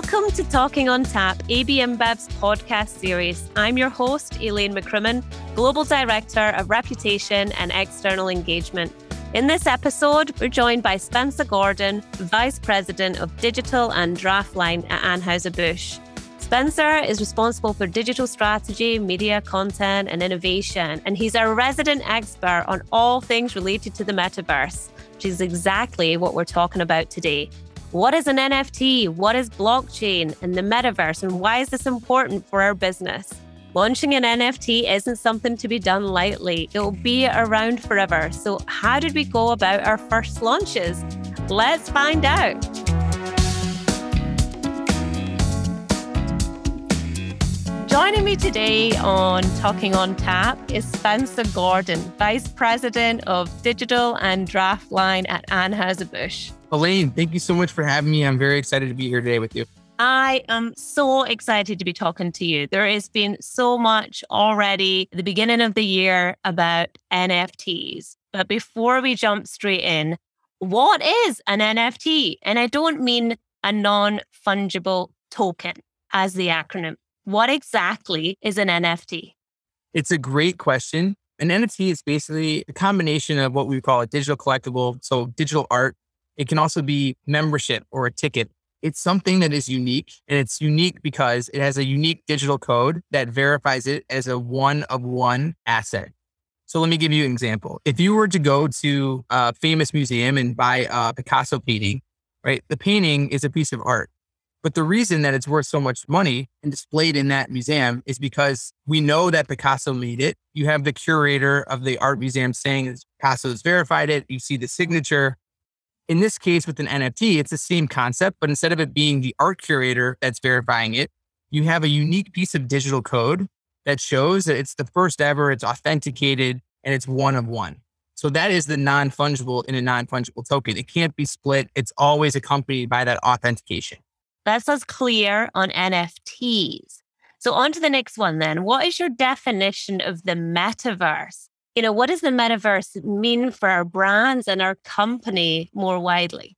Welcome to Talking on Tap, AB InBev's podcast series. I'm your host, Elaine McCrimmon, Global Director of Reputation and External Engagement. In this episode, we're joined by Spencer Gordon, Vice President of Digital and Draftline at Anheuser-Busch. Spencer is responsible for digital strategy, media content, and innovation, and he's our resident expert on all things related to the metaverse, which is exactly what we're talking about today. What is an NFT? What is blockchain and the metaverse? And why is this important for our business? Launching an NFT isn't something to be done lightly. It will be around forever. So, how did we go about our first launches? Let's find out. Joining me today on Talking on Tap is Spencer Gordon, Vice President of Digital and Draftline at Anheuser-Busch. Elaine, thank you so much for having me. I'm very excited to be here today with you. I am so excited to be talking to you. There has been so much already at the beginning of the year about NFTs. But before we jump straight in, what is an NFT? And I don't mean a non fungible token as the acronym. What exactly is an NFT? It's a great question. An NFT is basically a combination of what we call a digital collectible, so digital art it can also be membership or a ticket. It's something that is unique and it's unique because it has a unique digital code that verifies it as a one of one asset. So let me give you an example. If you were to go to a famous museum and buy a Picasso painting, right? The painting is a piece of art. But the reason that it's worth so much money and displayed in that museum is because we know that Picasso made it. You have the curator of the art museum saying Picasso has verified it. You see the signature. In this case, with an NFT, it's the same concept, but instead of it being the art curator that's verifying it, you have a unique piece of digital code that shows that it's the first ever, it's authenticated, and it's one of one. So that is the non fungible in a non fungible token. It can't be split. It's always accompanied by that authentication. That's us clear on NFTs. So on to the next one then. What is your definition of the metaverse? You know, what does the metaverse mean for our brands and our company more widely?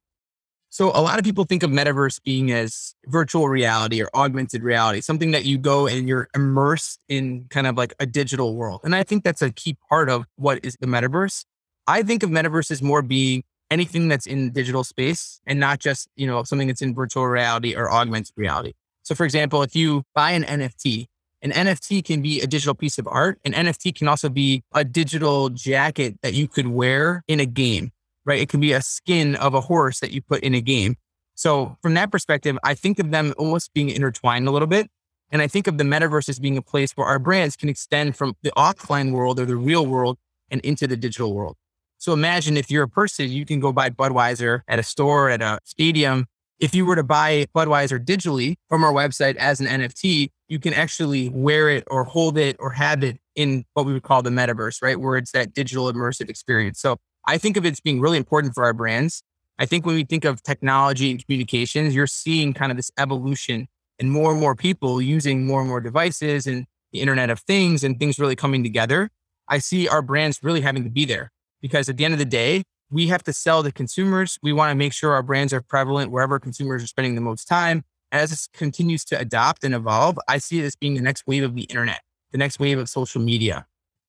So a lot of people think of metaverse being as virtual reality or augmented reality, something that you go and you're immersed in kind of like a digital world. And I think that's a key part of what is the metaverse. I think of metaverse as more being anything that's in digital space and not just, you know, something that's in virtual reality or augmented reality. So for example, if you buy an NFT, an NFT can be a digital piece of art. An NFT can also be a digital jacket that you could wear in a game, right? It can be a skin of a horse that you put in a game. So from that perspective, I think of them almost being intertwined a little bit. And I think of the metaverse as being a place where our brands can extend from the offline world or the real world and into the digital world. So imagine if you're a person, you can go buy Budweiser at a store, at a stadium. If you were to buy Budweiser digitally from our website as an NFT, you can actually wear it or hold it or have it in what we would call the metaverse, right? Where it's that digital immersive experience. So I think of it as being really important for our brands. I think when we think of technology and communications, you're seeing kind of this evolution and more and more people using more and more devices and the Internet of Things and things really coming together. I see our brands really having to be there because at the end of the day, we have to sell to consumers. We want to make sure our brands are prevalent wherever consumers are spending the most time as this continues to adopt and evolve, I see as being the next wave of the internet, the next wave of social media.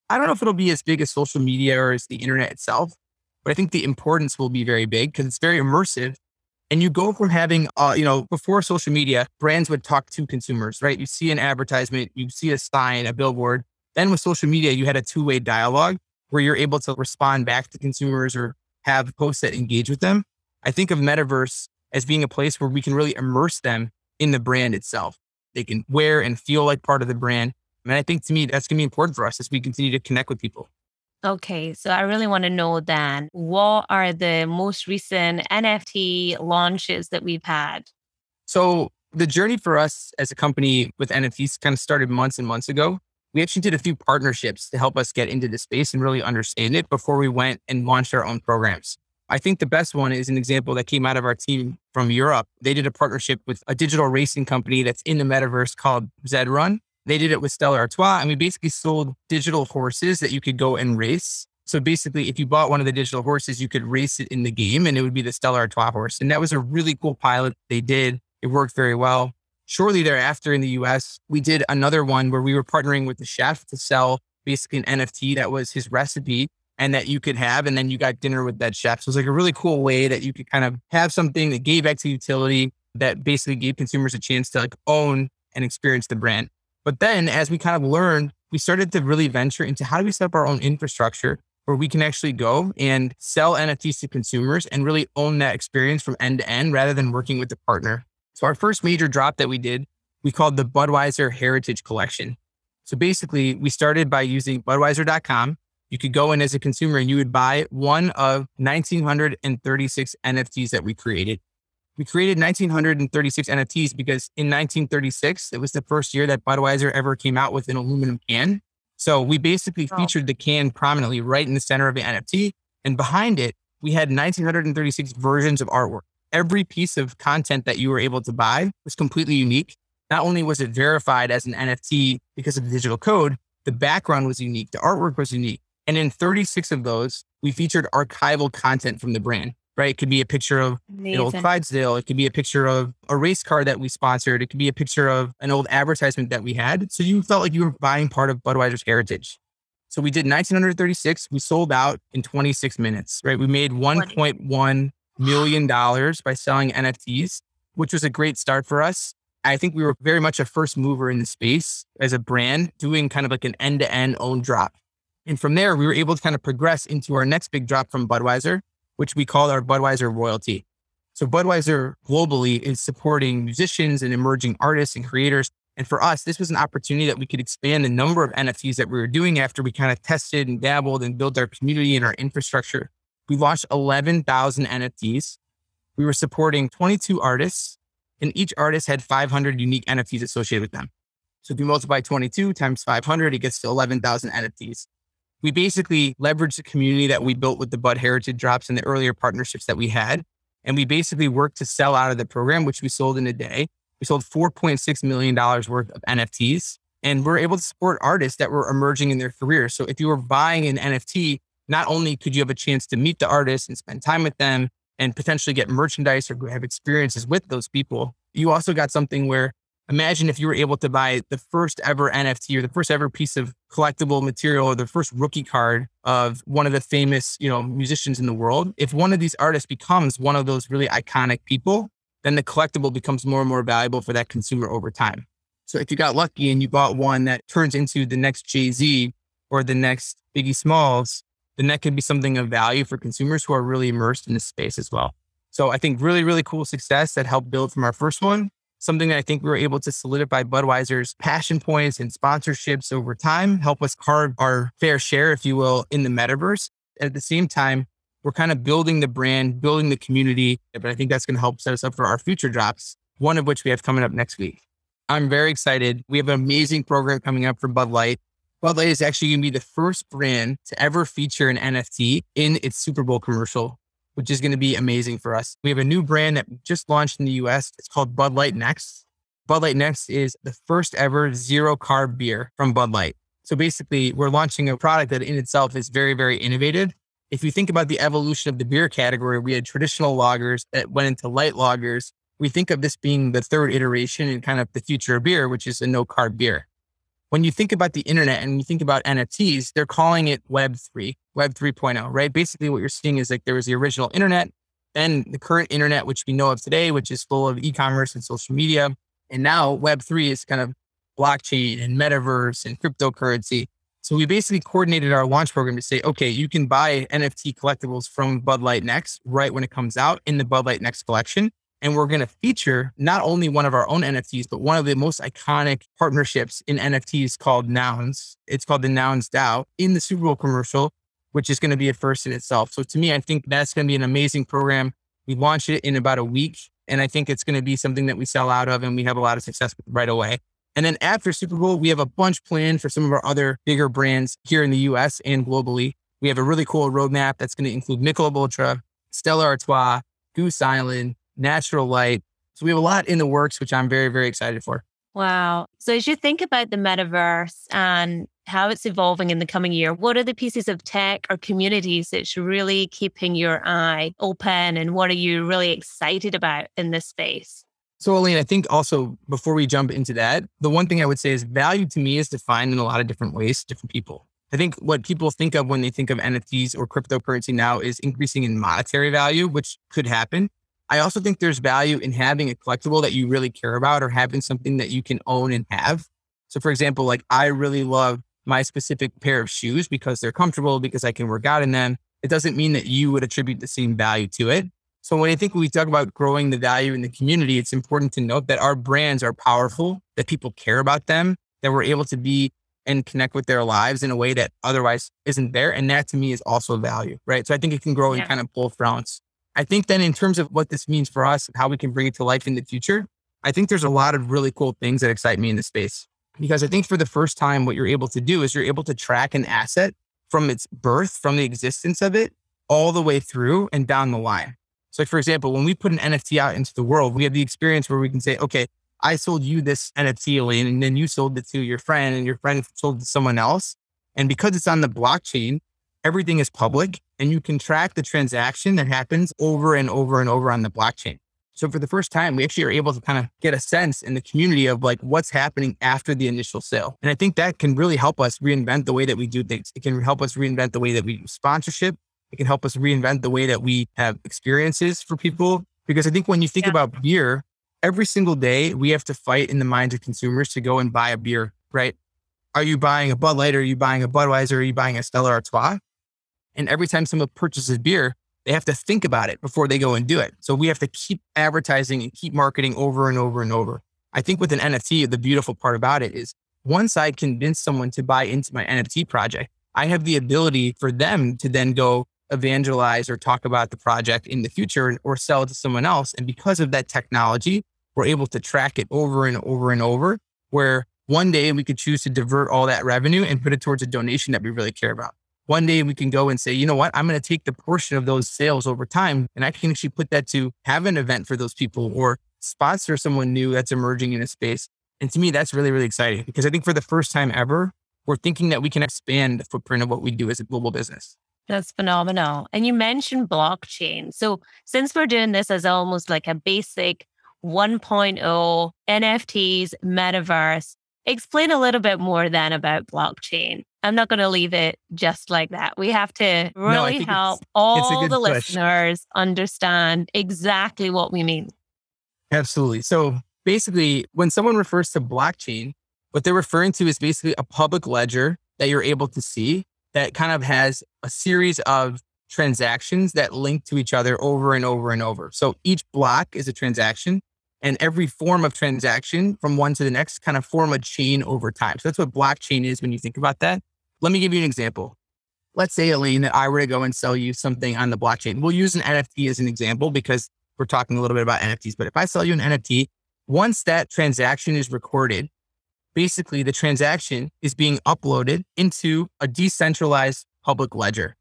I don't know if it'll be as big as social media or as the internet itself, but I think the importance will be very big because it's very immersive. And you go from having, uh, you know, before social media, brands would talk to consumers, right? You see an advertisement, you see a sign, a billboard. Then with social media, you had a two way dialogue where you're able to respond back to consumers or have posts that engage with them. I think of metaverse as being a place where we can really immerse them in the brand itself. They can wear and feel like part of the brand. And I think to me, that's going to be important for us as we continue to connect with people. Okay, so I really want to know then what are the most recent NFT launches that we've had? So, the journey for us as a company with NFTs kind of started months and months ago. We actually did a few partnerships to help us get into the space and really understand it before we went and launched our own programs. I think the best one is an example that came out of our team from Europe. They did a partnership with a digital racing company that's in the metaverse called Zed Run. They did it with Stella Artois, and we basically sold digital horses that you could go and race. So basically, if you bought one of the digital horses, you could race it in the game, and it would be the Stella Artois horse. And that was a really cool pilot they did. It worked very well. Shortly thereafter in the US, we did another one where we were partnering with the chef to sell basically an NFT that was his recipe and that you could have. And then you got dinner with that chef. So it was like a really cool way that you could kind of have something that gave back to utility that basically gave consumers a chance to like own and experience the brand. But then as we kind of learned, we started to really venture into how do we set up our own infrastructure where we can actually go and sell NFTs to consumers and really own that experience from end to end rather than working with the partner. So our first major drop that we did, we called the Budweiser Heritage Collection. So basically, we started by using Budweiser.com. You could go in as a consumer and you would buy one of 1,936 NFTs that we created. We created 1,936 NFTs because in 1936, it was the first year that Budweiser ever came out with an aluminum can. So we basically oh. featured the can prominently right in the center of the NFT. And behind it, we had 1,936 versions of artwork. Every piece of content that you were able to buy was completely unique. Not only was it verified as an NFT because of the digital code, the background was unique, the artwork was unique. And in 36 of those, we featured archival content from the brand right? It could be a picture of Amazing. an old Clydesdale. It could be a picture of a race car that we sponsored. It could be a picture of an old advertisement that we had. So you felt like you were buying part of Budweiser's heritage. So we did 1936. We sold out in 26 minutes, right? We made 1.1 million dollars by selling NFTs, which was a great start for us. I think we were very much a first mover in the space as a brand, doing kind of like an end to end own drop. And from there, we were able to kind of progress into our next big drop from Budweiser, which we called our Budweiser royalty. So Budweiser globally is supporting musicians and emerging artists and creators. And for us, this was an opportunity that we could expand the number of NFTs that we were doing after we kind of tested and dabbled and built our community and our infrastructure. We launched 11,000 NFTs. We were supporting 22 artists, and each artist had 500 unique NFTs associated with them. So if you multiply 22 times 500, it gets to 11,000 NFTs we basically leveraged the community that we built with the Bud Heritage drops and the earlier partnerships that we had. And we basically worked to sell out of the program, which we sold in a day. We sold $4.6 million worth of NFTs and we're able to support artists that were emerging in their careers. So if you were buying an NFT, not only could you have a chance to meet the artist and spend time with them and potentially get merchandise or have experiences with those people, you also got something where imagine if you were able to buy the first ever NFT or the first ever piece of collectible material or the first rookie card of one of the famous, you know, musicians in the world. If one of these artists becomes one of those really iconic people, then the collectible becomes more and more valuable for that consumer over time. So if you got lucky and you bought one that turns into the next Jay-Z or the next Biggie Smalls, then that could be something of value for consumers who are really immersed in this space as well. So I think really, really cool success that helped build from our first one something that I think we were able to solidify Budweiser's passion points and sponsorships over time, help us carve our fair share, if you will, in the metaverse. At the same time, we're kind of building the brand, building the community, but I think that's going to help set us up for our future drops, one of which we have coming up next week. I'm very excited. We have an amazing program coming up for Bud Light. Bud Light is actually going to be the first brand to ever feature an NFT in its Super Bowl commercial which is going to be amazing for us. We have a new brand that just launched in the US. It's called Bud Light Next. Bud Light Next is the first ever zero carb beer from Bud Light. So basically, we're launching a product that in itself is very, very innovative. If you think about the evolution of the beer category, we had traditional lagers that went into light lagers. We think of this being the third iteration and kind of the future of beer, which is a no carb beer when you think about the internet and you think about NFTs, they're calling it Web3, Web 3.0, right? Basically, what you're seeing is like there was the original internet, then the current internet, which we know of today, which is full of e commerce and social media. And now Web3 is kind of blockchain and metaverse and cryptocurrency. So we basically coordinated our launch program to say, okay, you can buy NFT collectibles from Bud Light Next right when it comes out in the Bud Light Next collection. And we're going to feature not only one of our own NFTs, but one of the most iconic partnerships in NFTs called Nouns. It's called the Nouns DAO in the Super Bowl commercial, which is going to be a first in itself. So to me, I think that's going to be an amazing program. We launch it in about a week. And I think it's going to be something that we sell out of and we have a lot of success right away. And then after Super Bowl, we have a bunch planned for some of our other bigger brands here in the US and globally. We have a really cool roadmap that's going to include Michelob Ultra, Stella Artois, Goose Island, natural light. So we have a lot in the works, which I'm very, very excited for. Wow. So as you think about the metaverse and how it's evolving in the coming year, what are the pieces of tech or communities that's really keeping your eye open and what are you really excited about in this space? So, Elaine, I think also before we jump into that, the one thing I would say is value to me is defined in a lot of different ways, different people. I think what people think of when they think of NFTs or cryptocurrency now is increasing in monetary value, which could happen. I also think there's value in having a collectible that you really care about or having something that you can own and have. So, for example, like I really love my specific pair of shoes because they're comfortable, because I can work out in them. It doesn't mean that you would attribute the same value to it. So, when I think we talk about growing the value in the community, it's important to note that our brands are powerful, that people care about them, that we're able to be and connect with their lives in a way that otherwise isn't there. And that to me is also value, right? So I think it can grow yeah. in kind of both fronts. I think then in terms of what this means for us, how we can bring it to life in the future, I think there's a lot of really cool things that excite me in the space. Because I think for the first time, what you're able to do is you're able to track an asset from its birth, from the existence of it, all the way through and down the line. So, for example, when we put an NFT out into the world, we have the experience where we can say, okay, I sold you this NFT, and then you sold it to your friend, and your friend sold it to someone else. And because it's on the blockchain, everything is public and you can track the transaction that happens over and over and over on the blockchain. So for the first time, we actually are able to kind of get a sense in the community of like what's happening after the initial sale. And I think that can really help us reinvent the way that we do things. It can help us reinvent the way that we do sponsorship. It can help us reinvent the way that we have experiences for people. Because I think when you think yeah. about beer, every single day we have to fight in the minds of consumers to go and buy a beer, right? Are you buying a Bud Light? Are you buying a Budweiser? Are you buying a Stella Artois? And every time someone purchases beer, they have to think about it before they go and do it. So we have to keep advertising and keep marketing over and over and over. I think with an NFT, the beautiful part about it is once I convince someone to buy into my NFT project, I have the ability for them to then go evangelize or talk about the project in the future or sell it to someone else. And because of that technology, we're able to track it over and over and over, where one day we could choose to divert all that revenue and put it towards a donation that we really care about. One day we can go and say, you know what, I'm going to take the portion of those sales over time and I can actually put that to have an event for those people or sponsor someone new that's emerging in a space. And to me, that's really, really exciting because I think for the first time ever, we're thinking that we can expand the footprint of what we do as a global business. That's phenomenal. And you mentioned blockchain. So, since we're doing this as almost like a basic 1.0 NFTs, metaverse. Explain a little bit more then about blockchain. I'm not going to leave it just like that. We have to really no, help it's, all it's the push. listeners understand exactly what we mean. Absolutely. So basically, when someone refers to blockchain, what they're referring to is basically a public ledger that you're able to see that kind of has a series of transactions that link to each other over and over and over. So each block is a transaction and every form of transaction from one to the next kind of form a chain over time. So that's what blockchain is when you think about that. Let me give you an example. Let's say, Elaine, that I were to go and sell you something on the blockchain. We'll use an NFT as an example because we're talking a little bit about NFTs. But if I sell you an NFT, once that transaction is recorded, basically the transaction is being uploaded into a decentralized public ledger.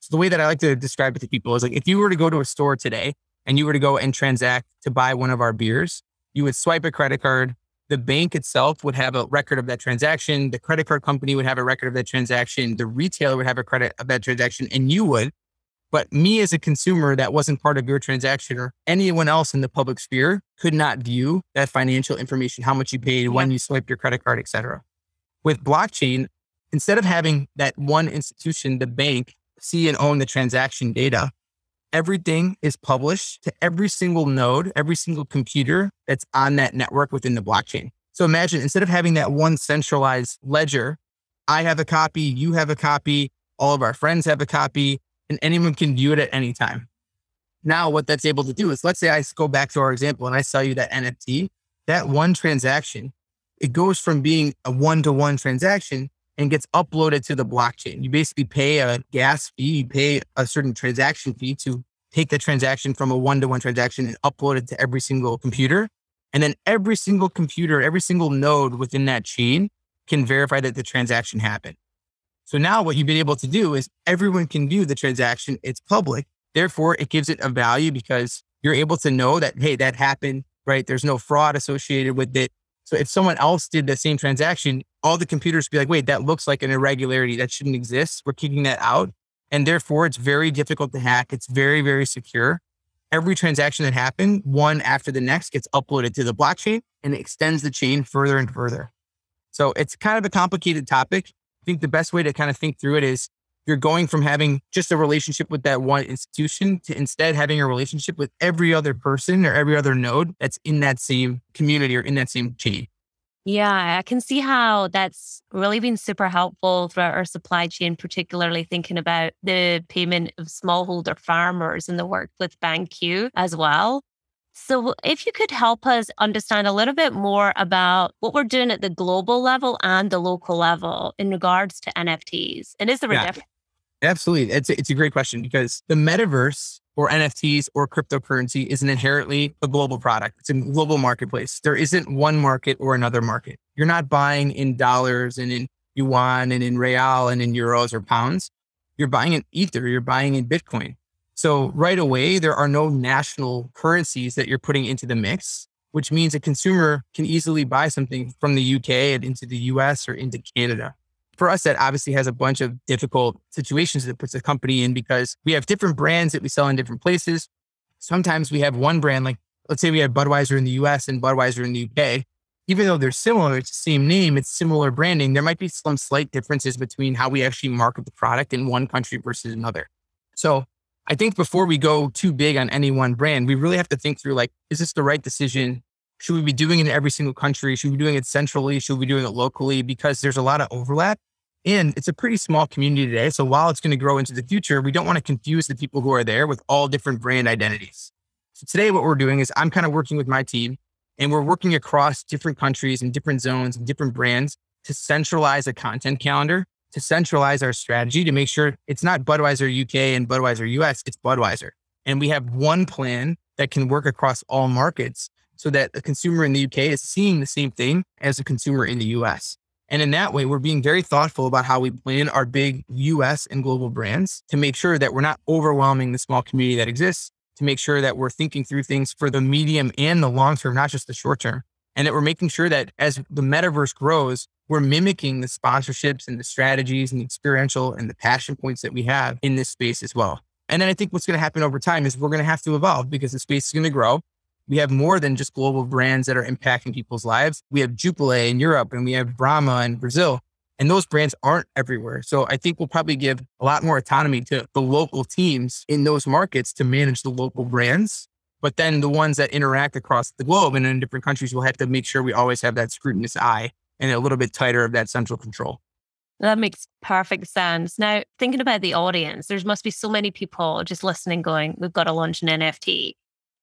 So the way that I like to describe it to people is like if you were to go to a store today and you were to go and transact to buy one of our beers, you would swipe a credit card. The bank itself would have a record of that transaction. The credit card company would have a record of that transaction. The retailer would have a credit of that transaction, and you would. But me as a consumer that wasn't part of your transaction or anyone else in the public sphere could not view that financial information, how much you paid, yeah. when you swiped your credit card, et cetera. With blockchain, instead of having that one institution, the bank, see and own the transaction data, everything is published to every single node, every single computer that's on that network within the blockchain. So imagine instead of having that one centralized ledger, I have a copy, you have a copy, all of our friends have a copy, and anyone can view it at any time. Now, what that's able to do is let's say I go back to our example and I sell you that NFT, that one transaction, it goes from being a one to one transaction and gets uploaded to the blockchain. You basically pay a gas fee, you pay a certain transaction fee to take the transaction from a one to one transaction and upload it to every single computer. And then every single computer, every single node within that chain can verify that the transaction happened. So now what you've been able to do is everyone can view the transaction. It's public. Therefore, it gives it a value because you're able to know that, hey, that happened, right? There's no fraud associated with it. So if someone else did the same transaction, all the computers be like, wait, that looks like an irregularity that shouldn't exist. We're kicking that out. And therefore, it's very difficult to hack. It's very, very secure. every transaction that happened, one after the next, gets uploaded to the blockchain and extends the chain further and further. So it's kind of a complicated topic. I think the best way to kind of think through it is you're going from having just a relationship with that one institution to instead having a relationship with every other person or every other node that's in that same community or in that same chain. Yeah, I can see how that's really been super helpful throughout our supply chain, particularly thinking about the payment of smallholder farmers and the work with BanQu as well. So, if you could help us understand a little bit more about what we're doing at the global level and the local level in regards to NFTs, and is there yeah. a difference? Absolutely. It's a, it's a great question because the metaverse or NFTs or cryptocurrency is an inherently a global product. It's a global marketplace. There isn't one market or another market. You're not buying in dollars and in yuan and in real and in euros or pounds. You're buying in ether, you're buying in Bitcoin. So right away, there are no national currencies that you're putting into the mix, which means a consumer can easily buy something from the UK and into the US or into Canada for us, that obviously has a bunch of difficult situations that puts the company in because we have different brands that we sell in different places. Sometimes we have one brand, like let's say we have Budweiser in the US and Budweiser in the UK. Even though they're similar, it's the same name, it's similar branding, there might be some slight differences between how we actually market the product in one country versus another. So I think before we go too big on any one brand, we really have to think through like, is this the right decision? Should we be doing it in every single country? Should we be doing it centrally? Should we be doing it locally? Because there's a lot of overlap. And it's a pretty small community today. So while it's going to grow into the future, we don't want to confuse the people who are there with all different brand identities. So today, what we're doing is I'm kind of working with my team and we're working across different countries and different zones and different brands to centralize a content calendar, to centralize our strategy to make sure it's not Budweiser UK and Budweiser US, it's Budweiser. And we have one plan that can work across all markets so that a consumer in the UK is seeing the same thing as a consumer in the US. And in that way, we're being very thoughtful about how we plan our big US and global brands to make sure that we're not overwhelming the small community that exists, to make sure that we're thinking through things for the medium and the long term, not just the short term. And that we're making sure that as the metaverse grows, we're mimicking the sponsorships and the strategies and the experiential and the passion points that we have in this space as well. And then I think what's going to happen over time is we're going to have to evolve because the space is going to grow we have more than just global brands that are impacting people's lives. We have Jupiler in Europe and we have Brahma in Brazil. And those brands aren't everywhere. So I think we'll probably give a lot more autonomy to the local teams in those markets to manage the local brands. But then the ones that interact across the globe and in different countries we'll have to make sure we always have that scrutinous eye and a little bit tighter of that central control. That makes perfect sense. Now, thinking about the audience, there must be so many people just listening going, we've got to launch an NFT.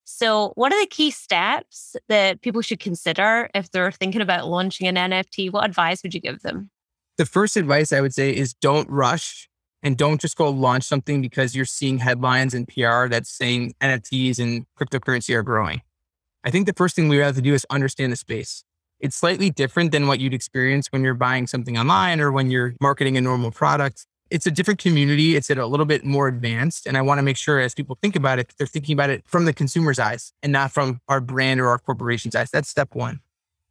So, what are the key steps that people should consider if they're thinking about launching an NFT? What advice would you give them? The first advice I would say is don't rush and don't just go launch something because you're seeing headlines and PR that's saying NFTs and cryptocurrency are growing. I think the first thing we have to do is understand the space. It's slightly different than what you'd experience when you're buying something online or when you're marketing a normal product it's a different community. It's at a little bit more advanced. And I want to make sure as people think about it, they're thinking about it from the consumer's eyes and not from our brand or our corporation's eyes. That's step one.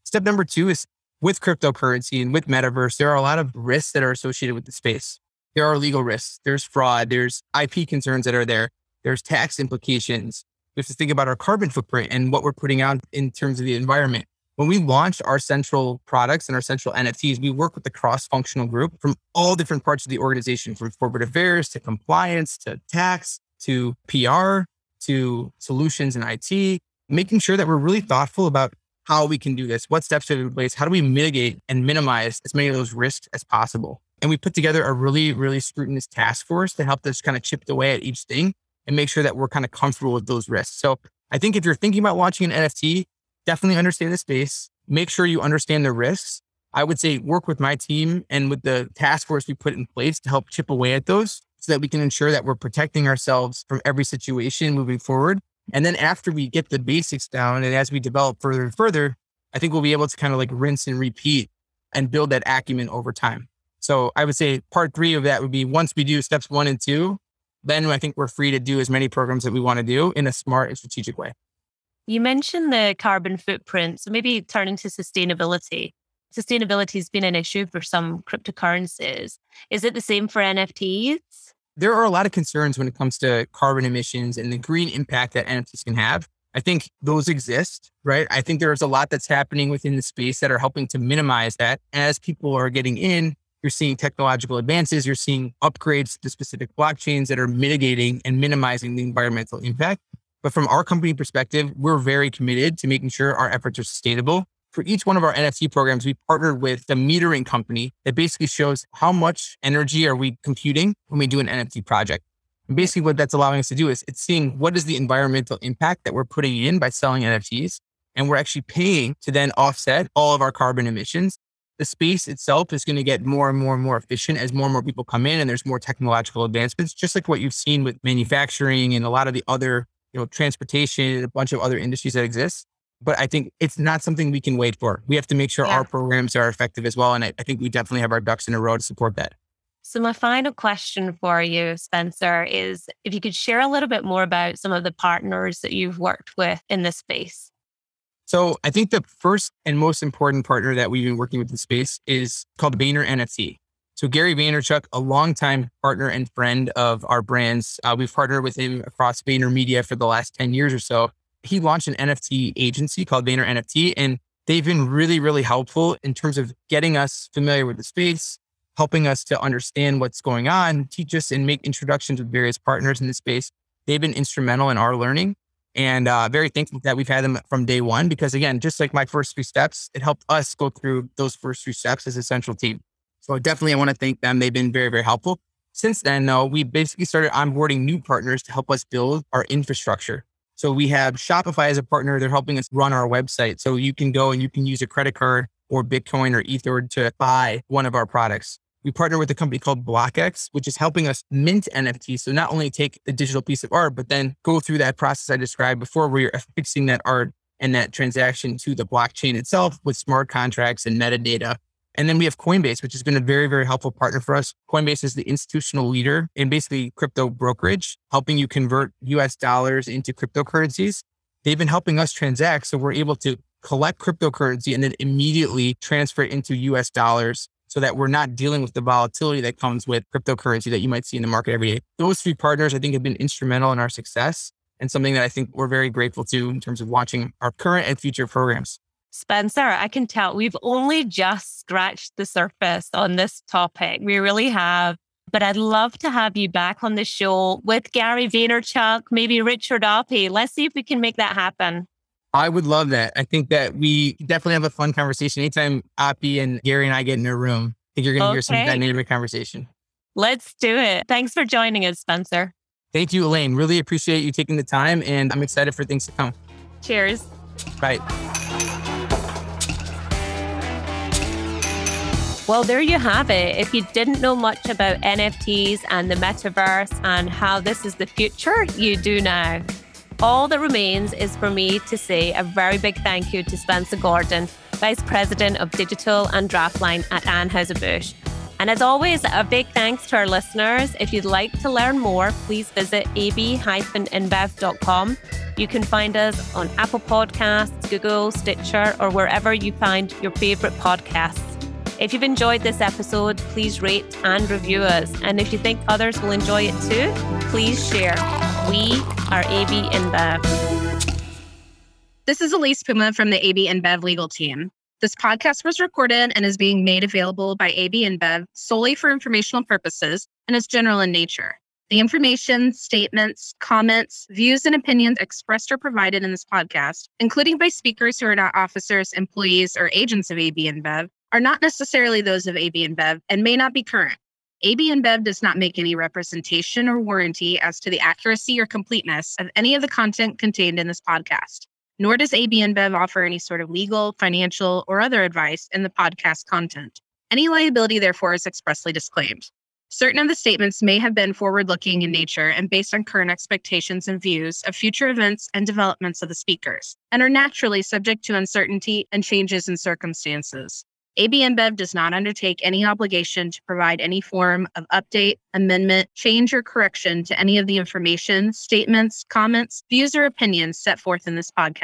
Step number two is with cryptocurrency and with metaverse, there are a lot of risks that are associated with the space. There are legal risks, there's fraud, there's IP concerns that are there, there's tax implications. We have to think about our carbon footprint and what we're putting out in terms of the environment. When we launched our central products and our central NFTs, we work with a cross functional group from all different parts of the organization, from corporate affairs to compliance to tax to PR to solutions and IT, making sure that we're really thoughtful about how we can do this, what steps are in place, how do we mitigate and minimize as many of those risks as possible. And we put together a really, really scrutinous task force to help us kind of chip away at each thing and make sure that we're kind of comfortable with those risks. So I think if you're thinking about launching an NFT, definitely understand the space. Make sure you understand the risks. I would say work with my team and with the task force we put in place to help chip away at those so that we can ensure that we're protecting ourselves from every situation moving forward. And then after we get the basics down and as we develop further and further, I think we'll be able to kind of like rinse and repeat and build that acumen over time. So I would say part three of that would be once we do steps one and two, then I think we're free to do as many programs that we want to do in a smart and strategic way. You mentioned the carbon footprint. So maybe turning to sustainability. Sustainability has been an issue for some cryptocurrencies. Is it the same for NFTs? there are a lot of concerns when it comes to carbon emissions and the green impact that NFTs can have. I think those exist, right? I think there's a lot that's happening within the space that are helping to minimize that. As people are getting in, you're seeing technological advances, you're seeing upgrades to specific blockchains that are mitigating and minimizing the environmental impact. But from our company perspective, we're very committed to making sure our efforts are sustainable. For each one of our NFT programs, we partnered with a metering company that basically shows how much energy are we computing when we do an NFT project. And basically, what that's allowing us to do is it's seeing what is the environmental impact that we're putting in by selling NFTs. And we're actually paying to then offset all of our carbon emissions. The space itself is going to get more and more and more efficient as more and more people come in and there's more technological advancements, just like what you've seen with manufacturing and a lot of the other, you know, transportation and a bunch of other industries that exist. But I think it's not something we can wait for. We have to make sure yeah. our programs are effective as well. And I, I think we definitely have our ducks in a row to support that. So, my final question for you, Spencer, is if you could share a little bit more about some of the partners that you've worked with in this space. So, I think the first and most important partner that we've been working with in space is called Vayner NFT. So, Gary Vaynerchuk, a longtime partner and friend of our brands, uh, we've partnered with him across Vayner Media for the last 10 years or so. He launched an NFT agency called Vayner NFT, and they've been really, really helpful in terms of getting us familiar with the space, helping us to understand what's going on, teach us and make introductions with various partners in the space. They've been instrumental in our learning and uh, very thankful that we've had them from day one because again, just like my first three steps, it helped us go through those first three steps as a central team. So definitely I want to thank them. They've been very, very helpful. Since then, though, we basically started onboarding new partners to help us build our infrastructure. So we have Shopify as a partner. They're helping us run our website. So you can go and you can use a credit card or Bitcoin or Ether to buy one of our products we partner with a company called BlockX, which is helping us mint NFTs. So not only take the digital piece of art, but then go through that process I described before where you're affixing that art and that transaction to the blockchain itself with smart contracts and metadata. And then we have Coinbase, which has been a very, very helpful partner for us. Coinbase is the institutional leader in basically crypto brokerage, helping you convert US dollars into cryptocurrencies. They've been helping us transact. So we're able to collect cryptocurrency and then immediately transfer it into US dollars so that we're not dealing with the volatility that comes with cryptocurrency that you might see in the market every day. Those three partners, I think, have been instrumental in our success and something that I think we're very grateful to in terms of watching our current and future programs. Spencer, I can tell we've only just scratched the surface on this topic. We really have. But I'd love to have you back on the show with Gary Vaynerchuk, maybe Richard Oppy. Let's see if we can make that happen. I would love that. I think that we definitely have a fun conversation. Anytime Oppy and Gary and I get in a room, I think you're going to okay. hear some dynamic conversation. Let's do it. Thanks for joining us, Spencer. Thank you, Elaine. Really appreciate you taking the time, and I'm excited for things to come. Cheers. Bye. Well, there you have it. If you didn't know much about NFTs and the metaverse and how this is the future, you do now. All that remains is for me to say a very big thank you to Spencer Gordon, Vice President of Digital and Draftline at Anheuser-Busch. And as always, a big thanks to our listeners. If you'd like to learn more, please visit ab-inbev.com. You can find us on Apple Podcasts, Google, Stitcher, or wherever you find your favorite podcasts. If you've enjoyed this episode, please rate and review us. And if you think others will enjoy it too, please share. We are AB InBev. This is Elise Puma from the AB InBev legal team. This podcast was recorded and is being made available by AB InBev solely for informational purposes and is general in nature. The information, statements, comments, views, and opinions expressed or provided in this podcast, including by speakers who are not officers, employees, or agents of AB InBev, are not necessarily those of AB InBev and may not be current. AB InBev does not make any representation or warranty as to the accuracy or completeness of any of the content contained in this podcast, nor does AB InBev offer any sort of legal, financial, or other advice in the podcast content. Any liability, therefore, is expressly disclaimed. Certain of the statements may have been forward looking in nature and based on current expectations and views of future events and developments of the speakers, and are naturally subject to uncertainty and changes in circumstances. AB InBev does not undertake any obligation to provide any form of update, amendment, change, or correction to any of the information, statements, comments, views, or opinions set forth in this podcast.